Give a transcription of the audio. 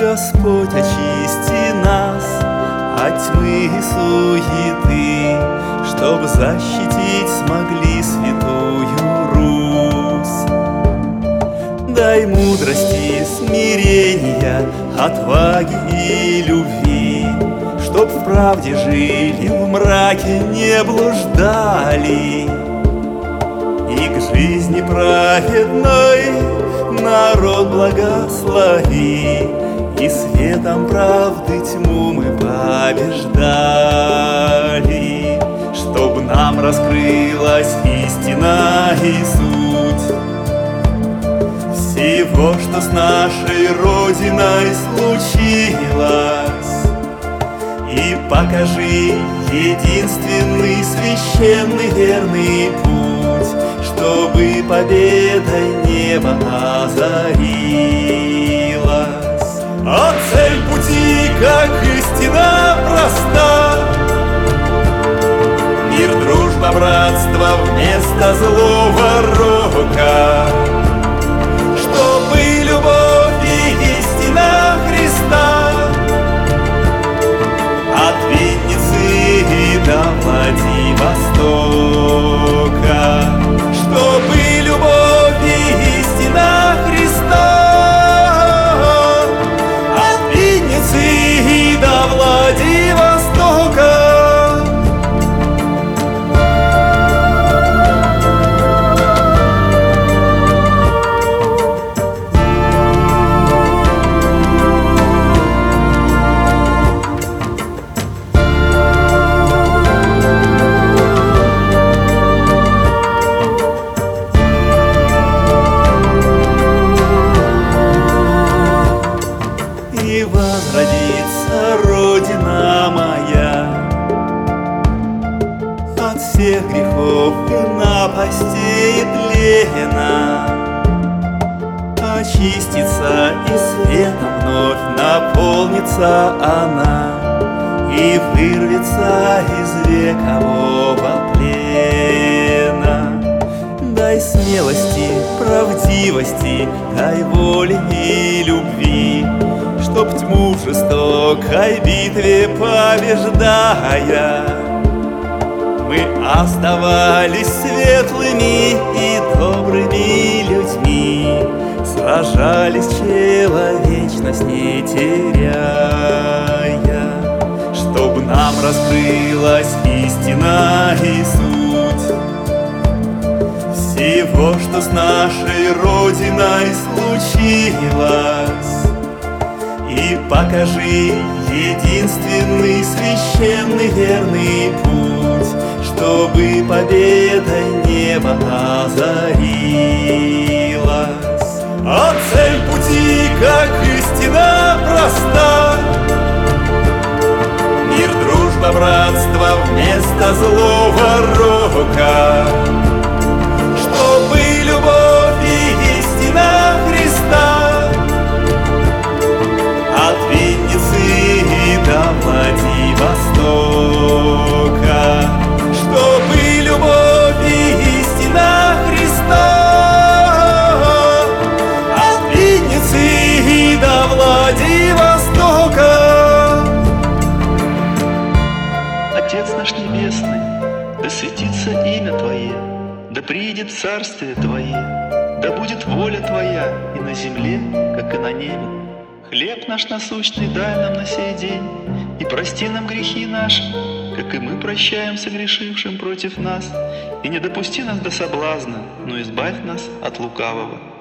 Господь, очисти нас от тьмы и суеты Чтоб защитить смогли святую Русь. Дай мудрости, смирения, отваги и любви Чтоб в правде жили, в мраке не блуждали. И к жизни праведной народ благослови И светом правды тьму мы побеждали Чтоб нам раскрылась истина и суть. Всего, что с нашей Родиной случилось. И покажи единственный священный верный путь Чтобы победой небо озарилось А цель пути, как истина проста. Мир, дружба, братство вместо злого рока От всех грехов и напастей тлена. Очистится и светом вновь наполнится она И вырвется из векового плена. Дай смелости, правдивости, дай воли и любви, Чтоб тьму жестокой битве побеждая, Мы оставались светлыми и добрыми людьми, Сражались человечность не теряя, Чтоб нам раскрылась истина и суть. Всего, что с нашей Родиной случилось. И покажи единственный священный верный путь, Чтобы победой небо озарилось. А цель пути, как истина проста, Мир, дружба, братство вместо злого рока. Приедет Царствие Твое, да будет воля Твоя и на земле, как и на небе. Хлеб наш насущный дай нам на сей день, и прости нам грехи наши, как и мы прощаем согрешившим против нас, и не допусти нас до соблазна, но избавь нас от лукавого.